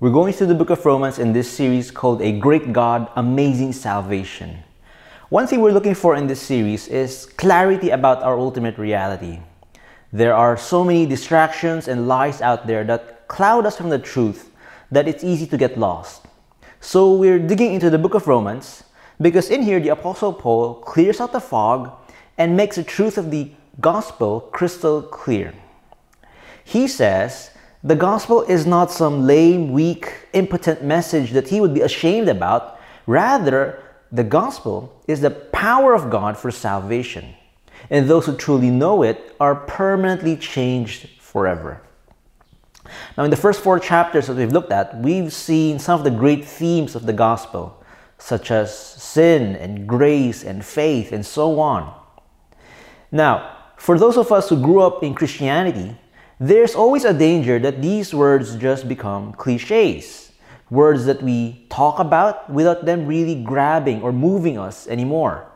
We're going through the book of Romans in this series called A Great God, Amazing Salvation. One thing we're looking for in this series is clarity about our ultimate reality. There are so many distractions and lies out there that cloud us from the truth that it's easy to get lost. So we're digging into the book of Romans because in here the Apostle Paul clears out the fog and makes the truth of the gospel crystal clear. He says, the gospel is not some lame, weak, impotent message that he would be ashamed about. Rather, the gospel is the power of God for salvation. And those who truly know it are permanently changed forever. Now, in the first four chapters that we've looked at, we've seen some of the great themes of the gospel, such as sin and grace and faith and so on. Now, for those of us who grew up in Christianity, there's always a danger that these words just become cliches, words that we talk about without them really grabbing or moving us anymore.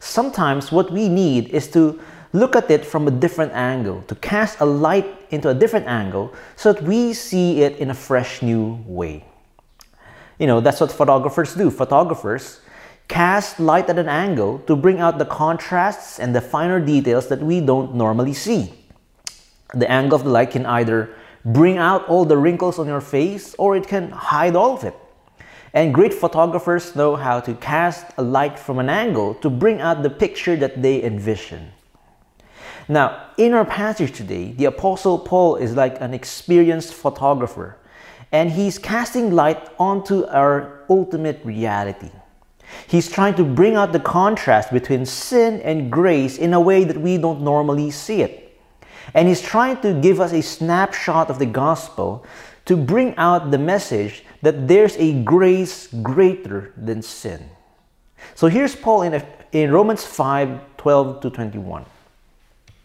Sometimes what we need is to look at it from a different angle, to cast a light into a different angle so that we see it in a fresh new way. You know, that's what photographers do. Photographers cast light at an angle to bring out the contrasts and the finer details that we don't normally see the angle of the light can either bring out all the wrinkles on your face or it can hide all of it. And great photographers know how to cast a light from an angle to bring out the picture that they envision. Now, in our passage today, the Apostle Paul is like an experienced photographer, and he's casting light onto our ultimate reality. He's trying to bring out the contrast between sin and grace in a way that we don't normally see it. And he's trying to give us a snapshot of the gospel to bring out the message that there's a grace greater than sin. So here's Paul in, in Romans 5 12 to 21.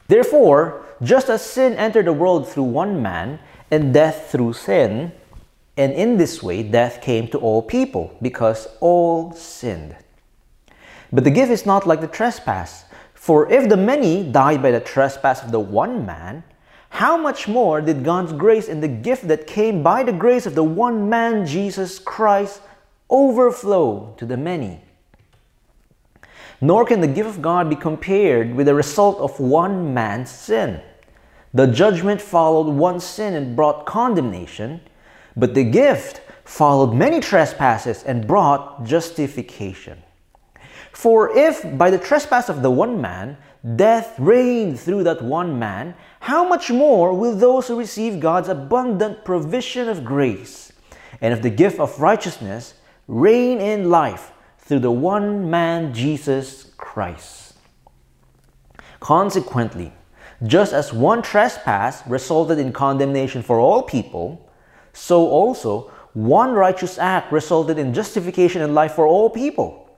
Therefore, just as sin entered the world through one man, and death through sin, and in this way death came to all people, because all sinned. But the gift is not like the trespass. For if the many died by the trespass of the one man, how much more did God's grace and the gift that came by the grace of the one man, Jesus Christ, overflow to the many? Nor can the gift of God be compared with the result of one man's sin. The judgment followed one sin and brought condemnation, but the gift followed many trespasses and brought justification. For if by the trespass of the one man death reigned through that one man, how much more will those who receive God's abundant provision of grace and of the gift of righteousness reign in life through the one man Jesus Christ? Consequently, just as one trespass resulted in condemnation for all people, so also one righteous act resulted in justification and life for all people.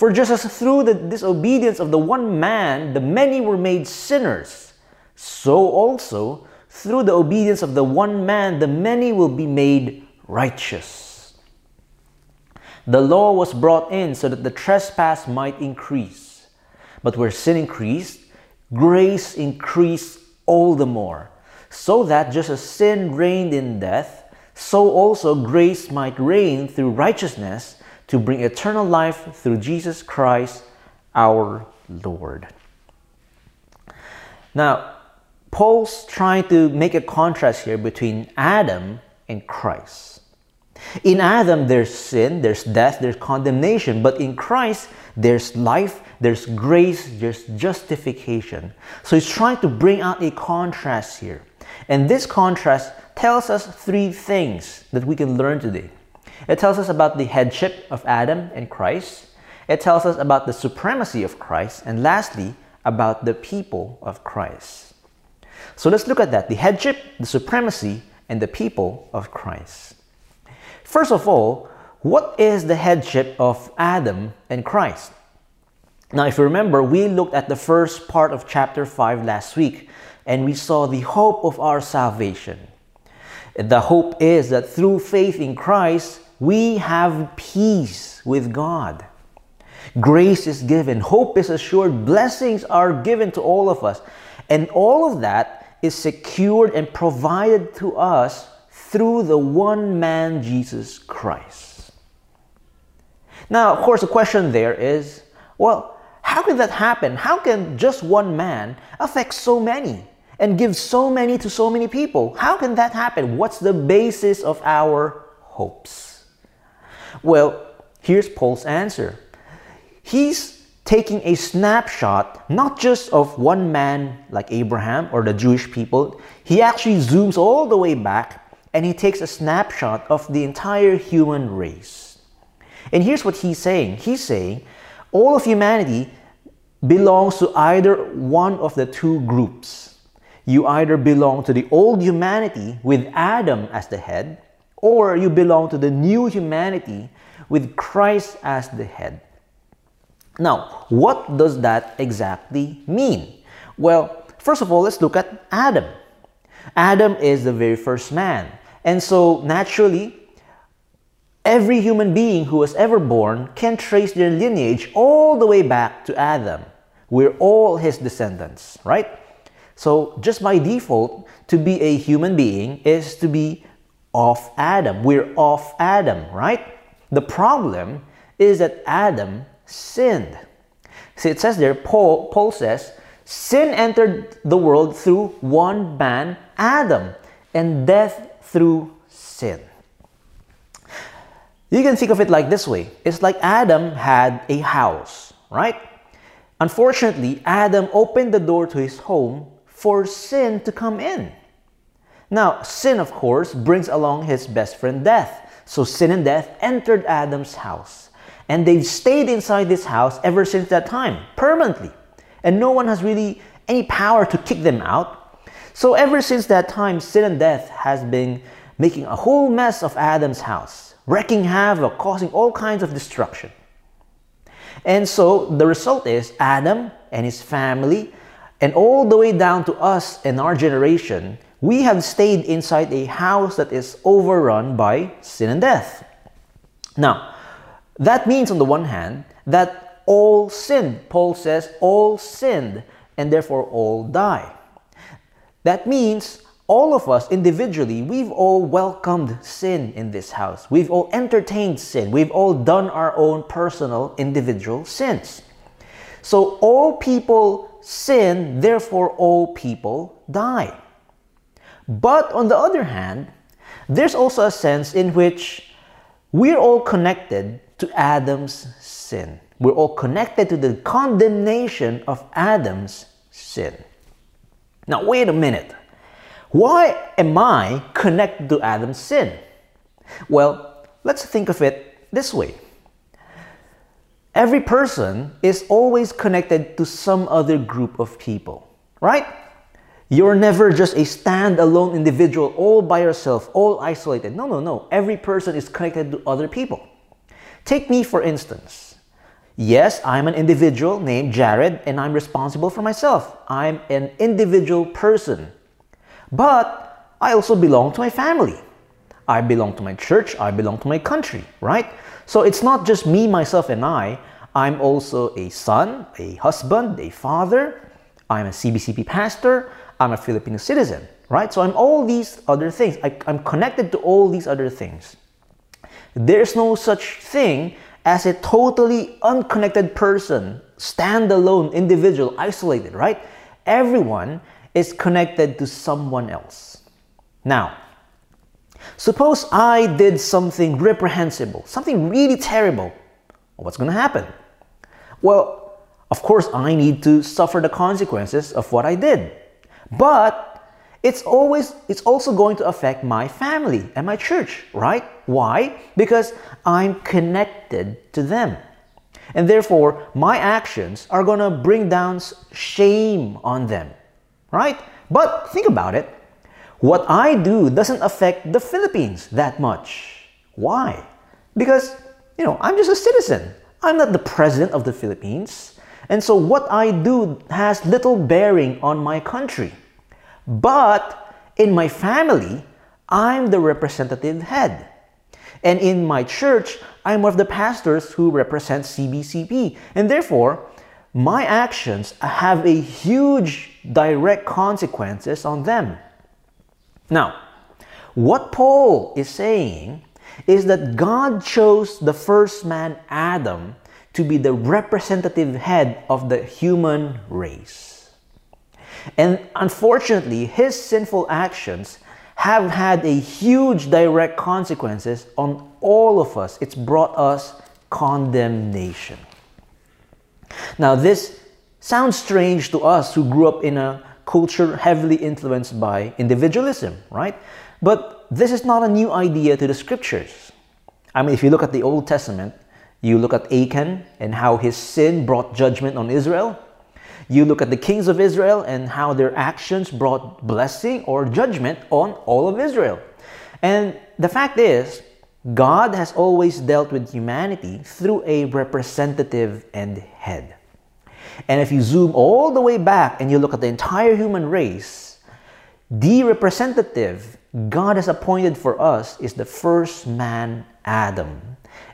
For just as through the disobedience of the one man the many were made sinners, so also through the obedience of the one man the many will be made righteous. The law was brought in so that the trespass might increase. But where sin increased, grace increased all the more, so that just as sin reigned in death, so also grace might reign through righteousness to bring eternal life through Jesus Christ our Lord. Now, Paul's trying to make a contrast here between Adam and Christ. In Adam, there's sin, there's death, there's condemnation, but in Christ, there's life, there's grace, there's justification. So he's trying to bring out a contrast here. And this contrast tells us three things that we can learn today. It tells us about the headship of Adam and Christ. It tells us about the supremacy of Christ. And lastly, about the people of Christ. So let's look at that the headship, the supremacy, and the people of Christ. First of all, what is the headship of Adam and Christ? Now, if you remember, we looked at the first part of chapter 5 last week and we saw the hope of our salvation. The hope is that through faith in Christ, we have peace with God. Grace is given, hope is assured, blessings are given to all of us. And all of that is secured and provided to us through the one man, Jesus Christ. Now, of course, the question there is well, how can that happen? How can just one man affect so many and give so many to so many people? How can that happen? What's the basis of our hopes? Well, here's Paul's answer. He's taking a snapshot not just of one man like Abraham or the Jewish people, he actually zooms all the way back and he takes a snapshot of the entire human race. And here's what he's saying He's saying all of humanity belongs to either one of the two groups. You either belong to the old humanity with Adam as the head, or you belong to the new humanity with Christ as the head. Now, what does that exactly mean? Well, first of all, let's look at Adam. Adam is the very first man. And so, naturally, every human being who was ever born can trace their lineage all the way back to Adam. We're all his descendants, right? So, just by default, to be a human being is to be of Adam. We're of Adam, right? The problem is that Adam sinned. See, it says there, Paul, Paul says, sin entered the world through one man, Adam, and death through sin. You can think of it like this way it's like Adam had a house, right? Unfortunately, Adam opened the door to his home for sin to come in. Now, sin, of course, brings along his best friend death. So sin and death entered Adam's house. And they've stayed inside this house ever since that time, permanently. And no one has really any power to kick them out. So ever since that time, sin and death has been making a whole mess of Adam's house, wreaking havoc, causing all kinds of destruction. And so the result is Adam and his family, and all the way down to us and our generation, we have stayed inside a house that is overrun by sin and death. Now, that means, on the one hand, that all sinned. Paul says, all sinned, and therefore all die. That means all of us individually, we've all welcomed sin in this house. We've all entertained sin. We've all done our own personal individual sins. So all people sin, therefore all people die. But on the other hand, there's also a sense in which we're all connected to Adam's sin. We're all connected to the condemnation of Adam's sin. Now, wait a minute. Why am I connected to Adam's sin? Well, let's think of it this way. Every person is always connected to some other group of people, right? You're never just a stand-alone individual all by yourself, all isolated. No, no, no. Every person is connected to other people. Take me for instance. Yes, I'm an individual named Jared and I'm responsible for myself. I'm an individual person. But I also belong to my family. I belong to my church, I belong to my country, right? So it's not just me, myself, and I. I'm also a son, a husband, a father. I'm a CBCP pastor. I'm a Filipino citizen, right? So I'm all these other things. I, I'm connected to all these other things. There's no such thing as a totally unconnected person, standalone individual, isolated, right? Everyone is connected to someone else. Now, suppose I did something reprehensible, something really terrible. What's going to happen? Well, of course, I need to suffer the consequences of what I did. But it's always it's also going to affect my family and my church, right? Why? Because I'm connected to them. And therefore, my actions are going to bring down shame on them, right? But think about it. What I do doesn't affect the Philippines that much. Why? Because, you know, I'm just a citizen. I'm not the president of the Philippines. And so what I do has little bearing on my country. But in my family, I'm the representative head. And in my church, I'm one of the pastors who represent CBCP. And therefore, my actions have a huge direct consequences on them. Now, What Paul is saying is that God chose the first man, Adam, to be the representative head of the human race. And unfortunately, his sinful actions have had a huge direct consequences on all of us. It's brought us condemnation. Now, this sounds strange to us who grew up in a culture heavily influenced by individualism, right? But this is not a new idea to the scriptures. I mean, if you look at the Old Testament, you look at Achan and how his sin brought judgment on Israel. You look at the kings of Israel and how their actions brought blessing or judgment on all of Israel. And the fact is, God has always dealt with humanity through a representative and head. And if you zoom all the way back and you look at the entire human race, the representative God has appointed for us is the first man, Adam.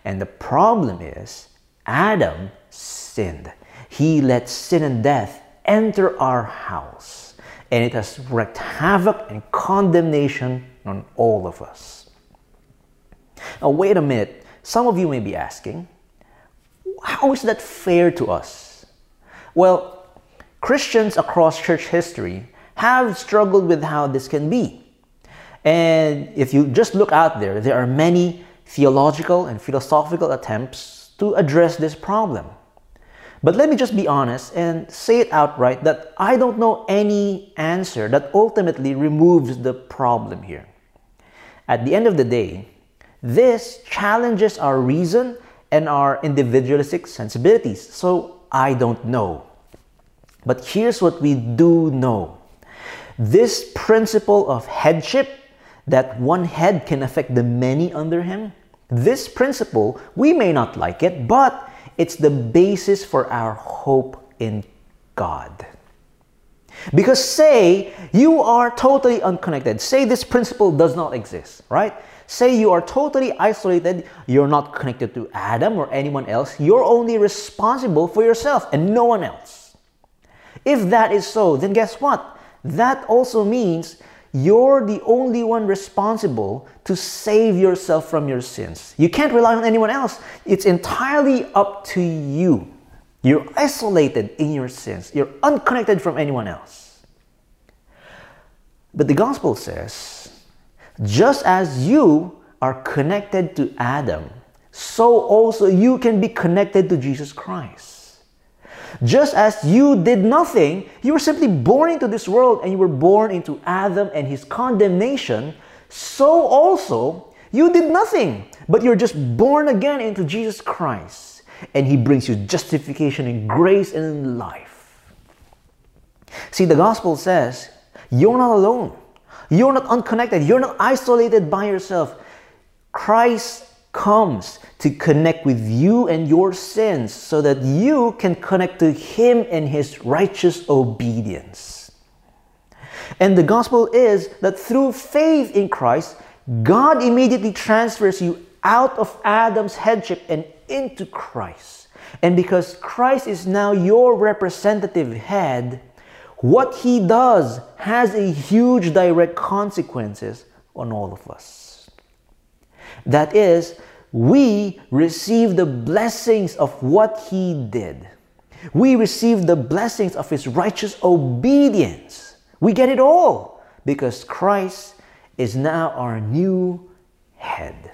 And the problem is, Adam sinned. He let sin and death enter our house, and it has wreaked havoc and condemnation on all of us. Now, wait a minute. Some of you may be asking, how is that fair to us? Well, Christians across church history have struggled with how this can be. And if you just look out there, there are many theological and philosophical attempts to address this problem. But let me just be honest and say it outright that I don't know any answer that ultimately removes the problem here. At the end of the day, this challenges our reason and our individualistic sensibilities. So I don't know. But here's what we do know this principle of headship that one head can affect the many under him. This principle, we may not like it, but it's the basis for our hope in God. Because say you are totally unconnected. Say this principle does not exist, right? Say you are totally isolated, you're not connected to Adam or anyone else, you're only responsible for yourself and no one else. If that is so, then guess what? That also means you're the only one responsible to save yourself from your sins. You can't rely on anyone else. It's entirely up to you. You're isolated in your sins, you're unconnected from anyone else. But the gospel says, just as you are connected to Adam, so also you can be connected to Jesus Christ. Just as you did nothing, you were simply born into this world and you were born into Adam and his condemnation, so also you did nothing, but you're just born again into Jesus Christ. And he brings you justification and grace and life. See, the gospel says you're not alone. You're not unconnected. You're not isolated by yourself. Christ comes to connect with you and your sins so that you can connect to Him and His righteous obedience. And the gospel is that through faith in Christ, God immediately transfers you out of Adam's headship and into Christ. And because Christ is now your representative head, what he does has a huge direct consequences on all of us. That is, we receive the blessings of what he did. We receive the blessings of his righteous obedience. We get it all because Christ is now our new head.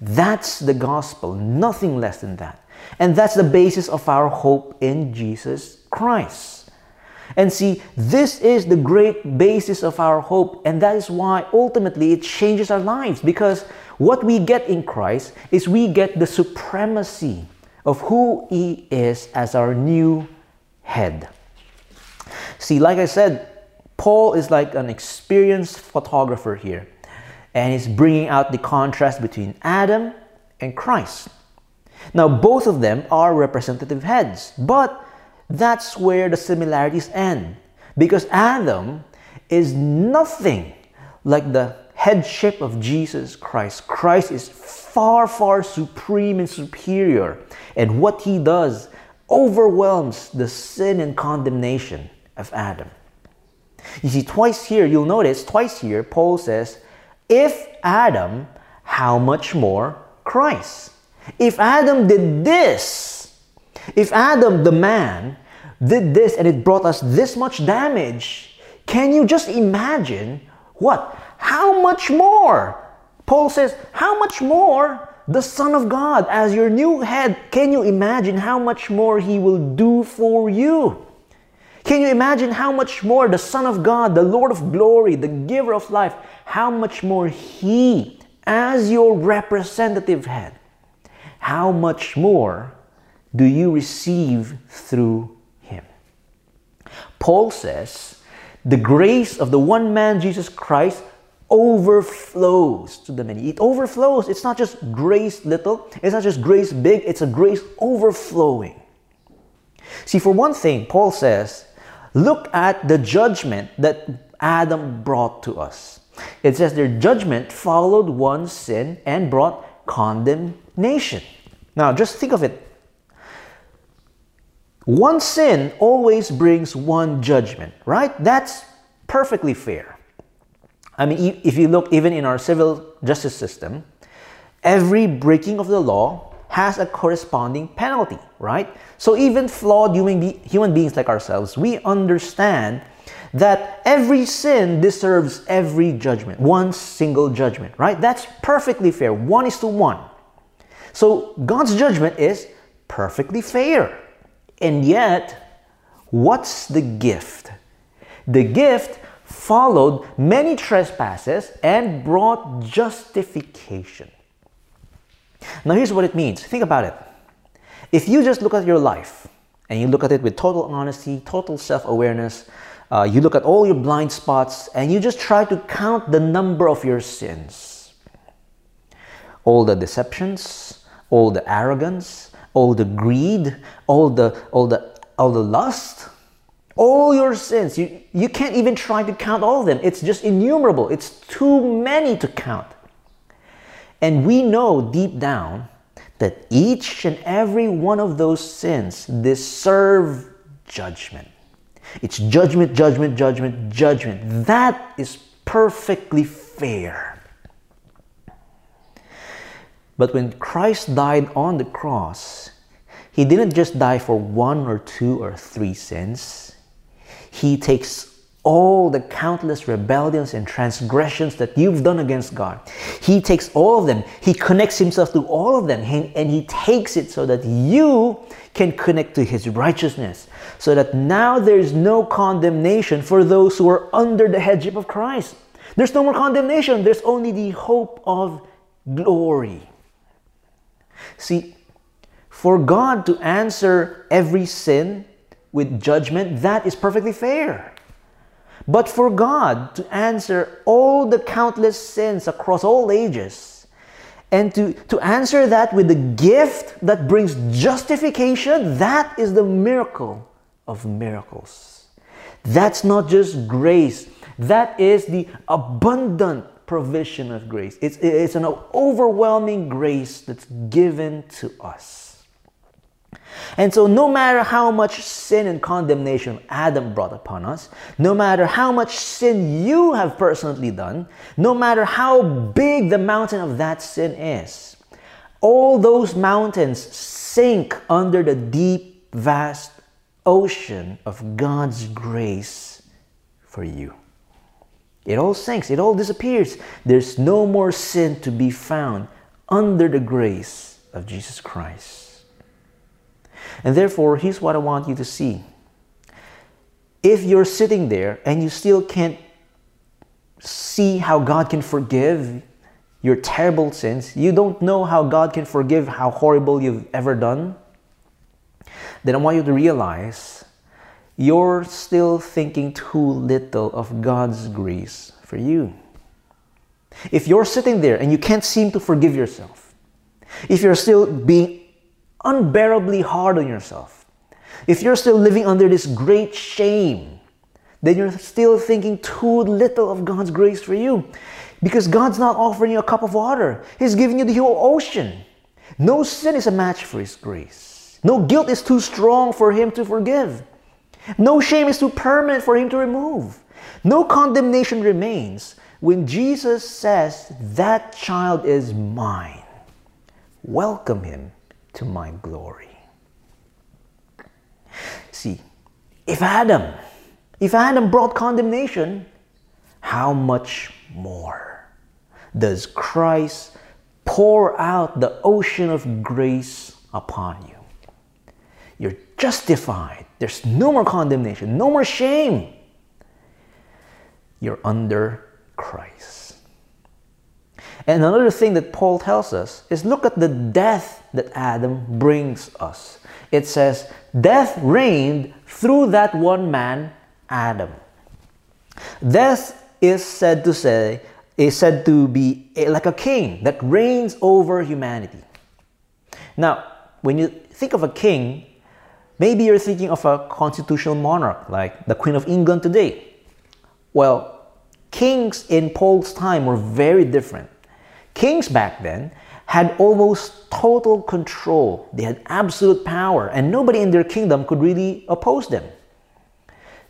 That's the gospel, nothing less than that. And that's the basis of our hope in Jesus Christ. And see, this is the great basis of our hope, and that is why ultimately it changes our lives because what we get in Christ is we get the supremacy of who He is as our new head. See, like I said, Paul is like an experienced photographer here, and he's bringing out the contrast between Adam and Christ. Now, both of them are representative heads, but that's where the similarities end. Because Adam is nothing like the headship of Jesus Christ. Christ is far, far supreme and superior. And what he does overwhelms the sin and condemnation of Adam. You see, twice here, you'll notice, twice here, Paul says, If Adam, how much more Christ? If Adam did this, if Adam, the man, did this and it brought us this much damage, can you just imagine what? How much more? Paul says, how much more the Son of God as your new head? Can you imagine how much more He will do for you? Can you imagine how much more the Son of God, the Lord of glory, the giver of life, how much more He, as your representative head, how much more do you receive through? Paul says, the grace of the one man, Jesus Christ, overflows to the many. It overflows. It's not just grace little, it's not just grace big, it's a grace overflowing. See, for one thing, Paul says, look at the judgment that Adam brought to us. It says their judgment followed one sin and brought condemnation. Now, just think of it. One sin always brings one judgment, right? That's perfectly fair. I mean, if you look even in our civil justice system, every breaking of the law has a corresponding penalty, right? So even flawed human, be- human beings like ourselves, we understand that every sin deserves every judgment, one single judgment, right? That's perfectly fair. One is to one. So God's judgment is perfectly fair. And yet, what's the gift? The gift followed many trespasses and brought justification. Now, here's what it means think about it. If you just look at your life and you look at it with total honesty, total self awareness, uh, you look at all your blind spots and you just try to count the number of your sins. All the deceptions, all the arrogance, all the greed, all the all the all the lust, all your sins. You you can't even try to count all of them. It's just innumerable. It's too many to count. And we know deep down that each and every one of those sins deserve judgment. It's judgment, judgment, judgment, judgment. That is perfectly fair. But when Christ died on the cross, he didn't just die for one or two or three sins. He takes all the countless rebellions and transgressions that you've done against God. He takes all of them, He connects Himself to all of them, and He takes it so that you can connect to His righteousness. So that now there's no condemnation for those who are under the headship of Christ. There's no more condemnation, there's only the hope of glory. See, for God to answer every sin with judgment, that is perfectly fair. But for God to answer all the countless sins across all ages, and to, to answer that with the gift that brings justification, that is the miracle of miracles. That's not just grace, that is the abundant provision of grace. It's, it's an overwhelming grace that's given to us. And so, no matter how much sin and condemnation Adam brought upon us, no matter how much sin you have personally done, no matter how big the mountain of that sin is, all those mountains sink under the deep, vast ocean of God's grace for you. It all sinks, it all disappears. There's no more sin to be found under the grace of Jesus Christ. And therefore, here's what I want you to see. If you're sitting there and you still can't see how God can forgive your terrible sins, you don't know how God can forgive how horrible you've ever done, then I want you to realize you're still thinking too little of God's grace for you. If you're sitting there and you can't seem to forgive yourself, if you're still being unbearably hard on yourself, if you're still living under this great shame, then you're still thinking too little of God's grace for you. Because God's not offering you a cup of water, He's giving you the whole ocean. No sin is a match for His grace. No guilt is too strong for Him to forgive. No shame is too permanent for Him to remove. No condemnation remains when Jesus says, That child is mine, welcome him to my glory. See, if Adam, if Adam brought condemnation, how much more does Christ pour out the ocean of grace upon you? You're justified. There's no more condemnation, no more shame. You're under Christ. And another thing that Paul tells us is look at the death that Adam brings us. It says, Death reigned through that one man, Adam. Death is said to say, is said to be like a king that reigns over humanity. Now, when you think of a king, maybe you're thinking of a constitutional monarch like the Queen of England today. Well, kings in Paul's time were very different. Kings back then had almost total control. They had absolute power, and nobody in their kingdom could really oppose them.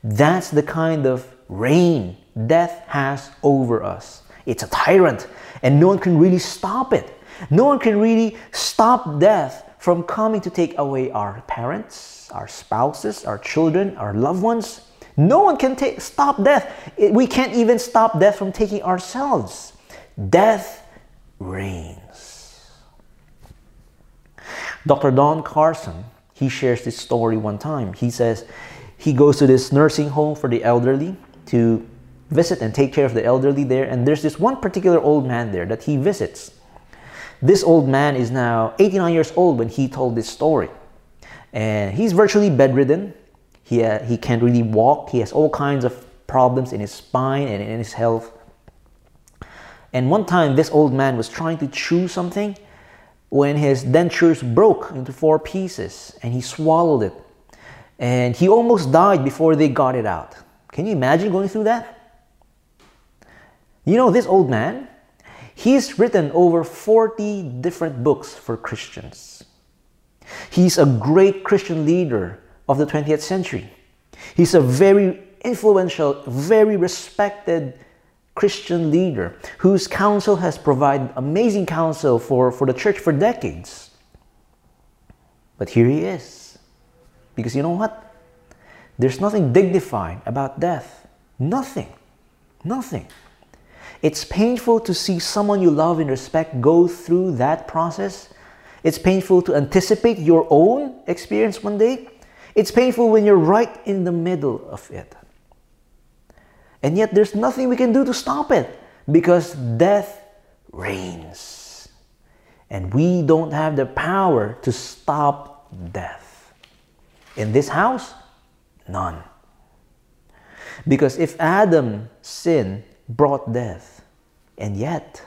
That's the kind of reign death has over us. It's a tyrant, and no one can really stop it. No one can really stop death from coming to take away our parents, our spouses, our children, our loved ones. No one can take, stop death. We can't even stop death from taking ourselves. Death reigns. Dr. Don Carson, he shares this story one time. He says he goes to this nursing home for the elderly to visit and take care of the elderly there. And there's this one particular old man there that he visits. This old man is now 89 years old when he told this story. And he's virtually bedridden. He, uh, he can't really walk. He has all kinds of problems in his spine and in his health. And one time, this old man was trying to chew something when his dentures broke into four pieces and he swallowed it. And he almost died before they got it out. Can you imagine going through that? You know, this old man, he's written over 40 different books for Christians. He's a great Christian leader of the 20th century. He's a very influential, very respected Christian leader whose counsel has provided amazing counsel for, for the church for decades. But here he is. Because you know what? There's nothing dignified about death. Nothing. Nothing. It's painful to see someone you love and respect go through that process. It's painful to anticipate your own experience one day. It's painful when you're right in the middle of it. And yet there's nothing we can do to stop it because death reigns. And we don't have the power to stop death. In this house, none. Because if Adam sinned, brought death. And yet,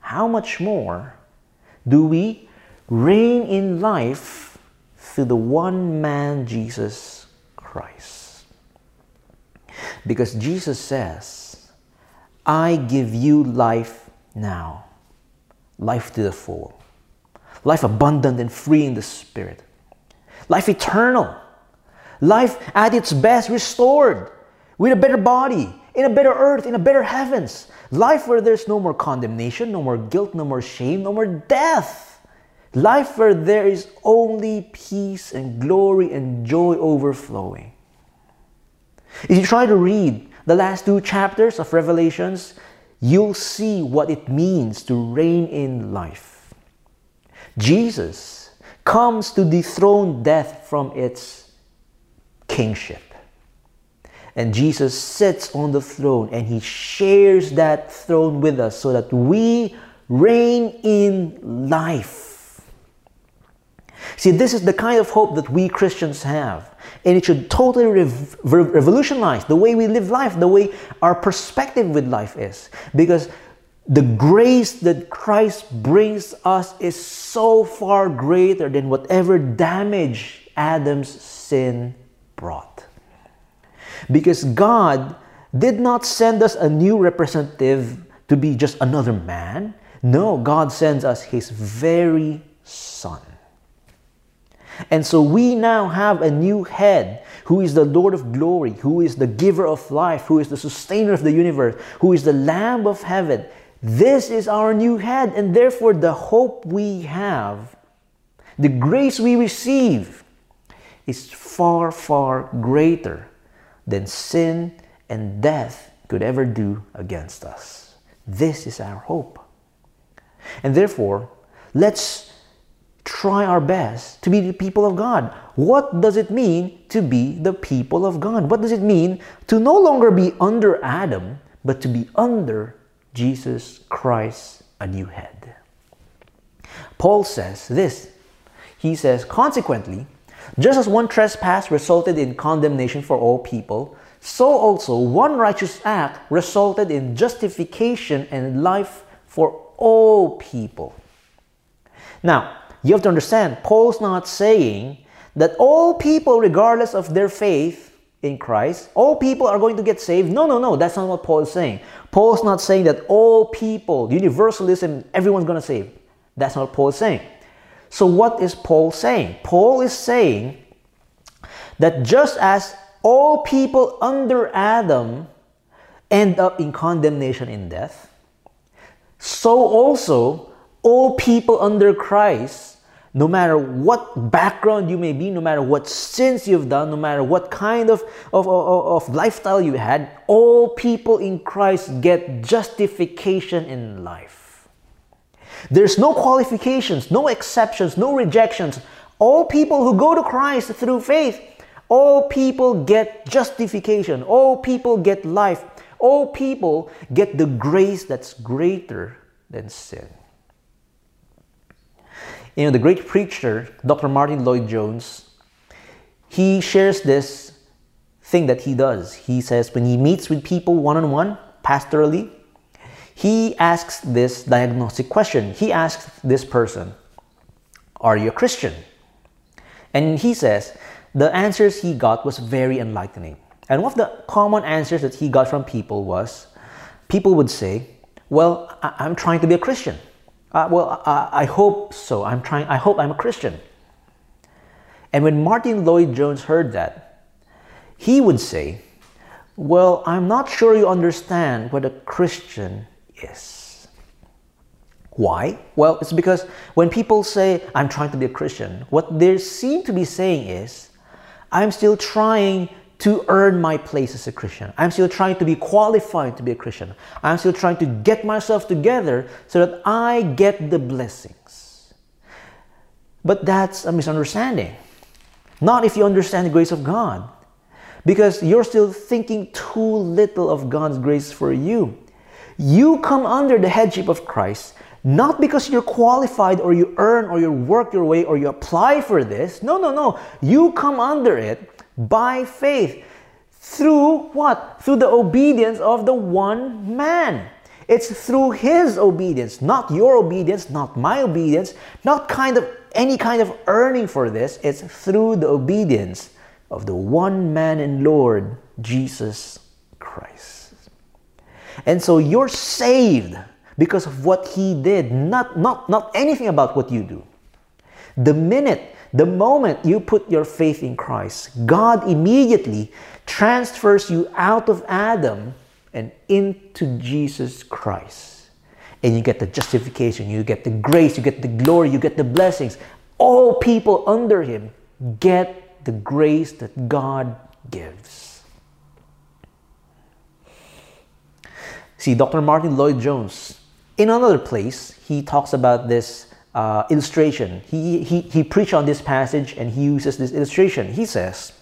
how much more do we reign in life through the one man, Jesus Christ? Because Jesus says, I give you life now, life to the full, life abundant and free in the Spirit, life eternal, life at its best restored with a better body, in a better earth, in a better heavens. Life where there's no more condemnation, no more guilt, no more shame, no more death. Life where there is only peace and glory and joy overflowing. If you try to read the last two chapters of Revelations, you'll see what it means to reign in life. Jesus comes to dethrone death from its kingship. And Jesus sits on the throne and he shares that throne with us so that we reign in life. See, this is the kind of hope that we Christians have. And it should totally rev- revolutionize the way we live life, the way our perspective with life is. Because the grace that Christ brings us is so far greater than whatever damage Adam's sin brought. Because God did not send us a new representative to be just another man. No, God sends us His very Son. And so we now have a new head who is the Lord of glory, who is the giver of life, who is the sustainer of the universe, who is the Lamb of heaven. This is our new head, and therefore the hope we have, the grace we receive, is far, far greater than sin and death could ever do against us. This is our hope. And therefore, let's try our best to be the people of God. What does it mean to be the people of God? What does it mean to no longer be under Adam, but to be under Jesus Christ, a new head? Paul says this. He says, consequently, just as one trespass resulted in condemnation for all people, so also one righteous act resulted in justification and life for all people. Now, you have to understand, Paul's not saying that all people, regardless of their faith in Christ, all people are going to get saved. No, no, no, that's not what Paul is saying. Paul's not saying that all people, universalism, everyone's going to save. That's not what Paul is saying. So, what is Paul saying? Paul is saying that just as all people under Adam end up in condemnation in death, so also all people under Christ, no matter what background you may be, no matter what sins you've done, no matter what kind of, of, of, of lifestyle you had, all people in Christ get justification in life. There's no qualifications, no exceptions, no rejections. All people who go to Christ through faith, all people get justification. All people get life. All people get the grace that's greater than sin. You know, the great preacher, Dr. Martyn Lloyd-Jones, he shares this thing that he does. He says when he meets with people one on one, pastorally, he asks this diagnostic question. He asks this person, Are you a Christian? And he says, the answers he got was very enlightening. And one of the common answers that he got from people was people would say, Well, I- am trying to be a Christian. Uh, well, I hope so. I'm trying, I hope I'm a Christian. And when Martyn Lloyd-Jones heard that, he would say, Well, I'm not sure you understand what a Christian is. Why? Well, it's because when people say, I'm trying to be a Christian, what they seem to be saying is, I'm still trying to earn my place as a Christian. I'm still trying to be qualified to be a Christian. I'm still trying to get myself together so that I get the blessings. But that's a misunderstanding. Not if you understand the grace of God. Because you're still thinking too little of God's grace for you. You come under the headship of Christ not because you're qualified or you earn or you work your way or you apply for this. No, no, no. You come under it by faith. Through what? Through the obedience of the one man. It's through his obedience, not your obedience, not my obedience, not kind of any kind of earning for this. It's through the obedience of the one man and Lord, Jesus Christ. And so you're saved because of what he did, not, not, not anything about what you do. The minute the moment you put your faith in Christ, God immediately transfers you out of Adam and into Jesus Christ. And you get the justification, you get the grace, you get the glory, you get the blessings. All people under Him get the grace that God gives. See, Dr. Martyn Lloyd-Jones, in another place, he talks about this uh, illustration. He, he, he preached on this passage and he uses this illustration. He says,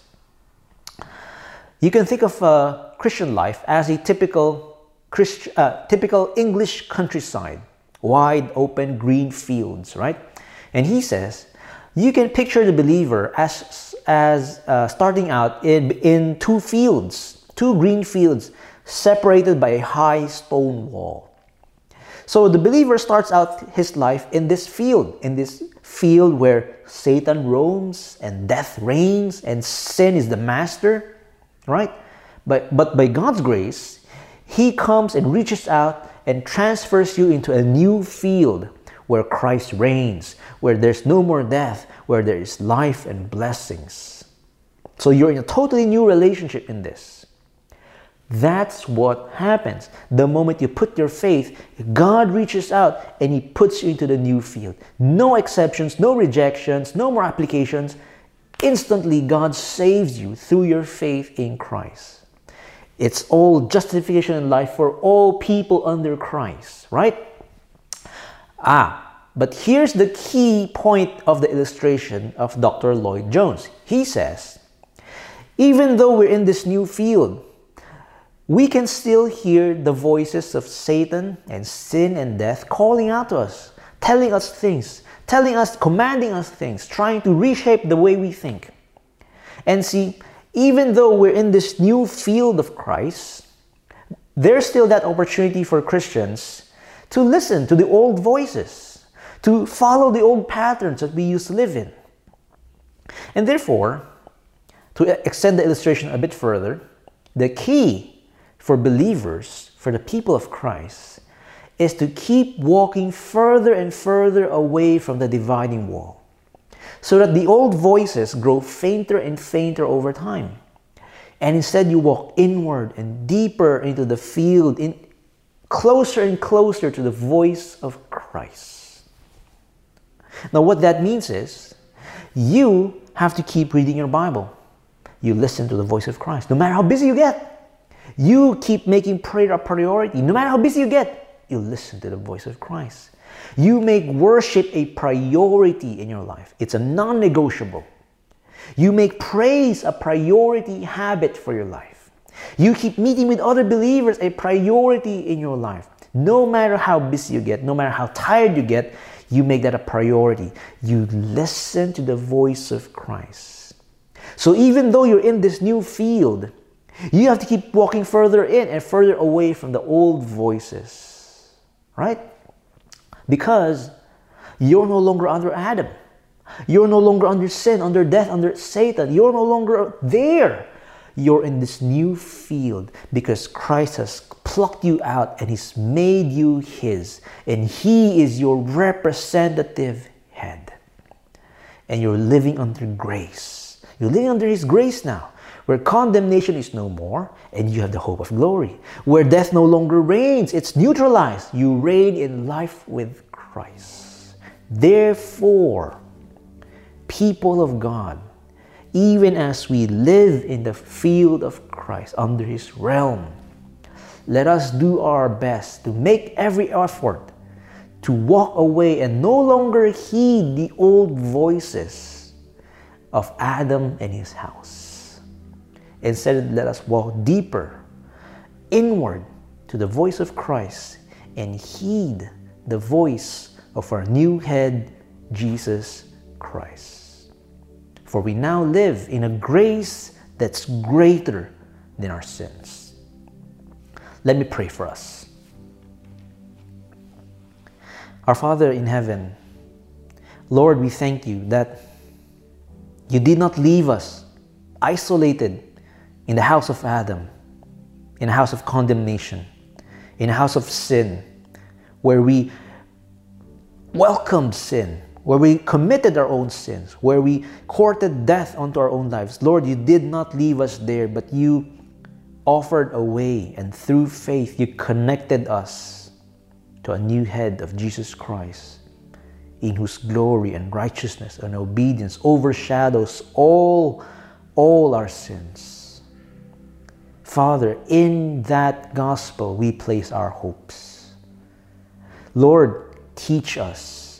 You can think of uh, Christian life as a typical, Christ, uh, typical English countryside, wide open green fields, right? And he says, You can picture the believer as, as uh, starting out in, in two fields, two green fields, separated by a high stone wall. So the believer starts out his life in this field, in this field where Satan roams and death reigns and sin is the master, right? But, but by God's grace, He comes and reaches out and transfers you into a new field where Christ reigns, where there's no more death, where there is life and blessings. So you're in a totally new relationship in this. That's what happens. The moment you put your faith, God reaches out and He puts you into the new field. No exceptions, no rejections, no more applications. Instantly, God saves you through your faith in Christ. It's all justification in life for all people under Christ, right? Ah, but here's the key point of the illustration of Dr. Lloyd-Jones. He says, even though we're in this new field, we can still hear the voices of Satan and sin and death calling out to us, telling us things, telling us, commanding us things, trying to reshape the way we think. And see, even though we're in this new field of Christ, there's still that opportunity for Christians to listen to the old voices, to follow the old patterns that we used to live in. And therefore, to extend the illustration a bit further, the key for believers, for the people of Christ, is to keep walking further and further away from the dividing wall so that the old voices grow fainter and fainter over time. And instead, you walk inward and deeper into the field, in, closer and closer to the voice of Christ. Now, what that means is you have to keep reading your Bible. You listen to the voice of Christ, no matter how busy you get. You keep making prayer a priority. No matter how busy you get, you listen to the voice of Christ. You make worship a priority in your life. It's a non negotiable. You make praise a priority habit for your life. You keep meeting with other believers a priority in your life. No matter how busy you get, no matter how tired you get, you make that a priority. You listen to the voice of Christ. So even though you're in this new field, you have to keep walking further in and further away from the old voices. Right? Because you're no longer under Adam. You're no longer under sin, under death, under Satan. You're no longer there. You're in this new field because Christ has plucked you out and He's made you His. And He is your representative head. And you're living under grace. You're living under His grace now where condemnation is no more and you have the hope of glory, where death no longer reigns, it's neutralized. You reign in life with Christ. Therefore, people of God, even as we live in the field of Christ under His realm, let us do our best to make every effort to walk away and no longer heed the old voices of Adam and his house. Instead, let us walk deeper, inward to the voice of Christ and heed the voice of our new head, Jesus Christ. For we now live in a grace that's greater than our sins. Let me pray for us. Our Father in heaven, Lord, we thank you that you did not leave us isolated in the house of Adam, in a house of condemnation, in a house of sin, where we welcomed sin, where we committed our own sins, where we courted death onto our own lives. Lord, you did not leave us there, but you offered a way, and through faith, you connected us to a new head of Jesus Christ, in whose glory and righteousness and obedience overshadows all, all our sins. Father, in that gospel we place our hopes. Lord, teach us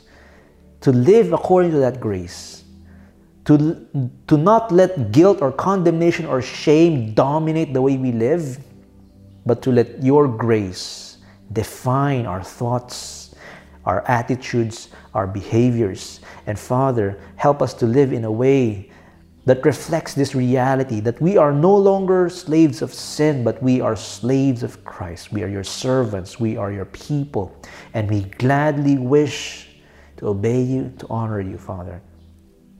to live according to that grace, to, to not let guilt or condemnation or shame dominate the way we live, but to let your grace define our thoughts, our attitudes, our behaviors. And Father, help us to live in a way that reflects this reality that we are no longer slaves of sin, but we are slaves of Christ. We are your servants, we are your people, and we gladly wish to obey you, to honor you, Father.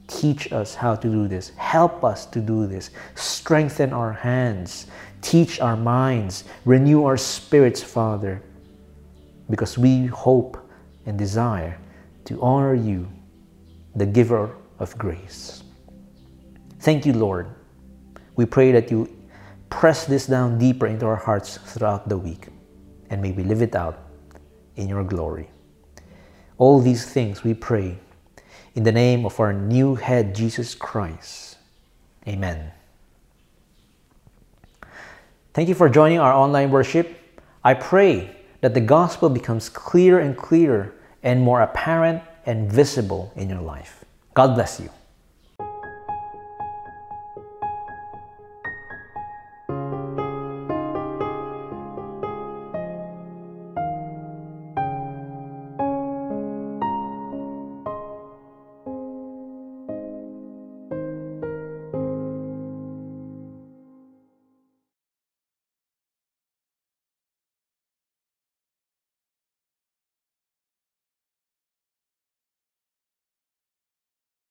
Teach us how to do this. Help us to do this. Strengthen our hands. Teach our minds. Renew our spirits, Father, because we hope and desire to honor you, the giver of grace. Thank you, Lord. We pray that you press this down deeper into our hearts throughout the week and may we live it out in your glory. All these things we pray in the name of our new head, Jesus Christ. Amen. Thank you for joining our online worship. I pray that the gospel becomes clearer and clearer and more apparent and visible in your life. God bless you.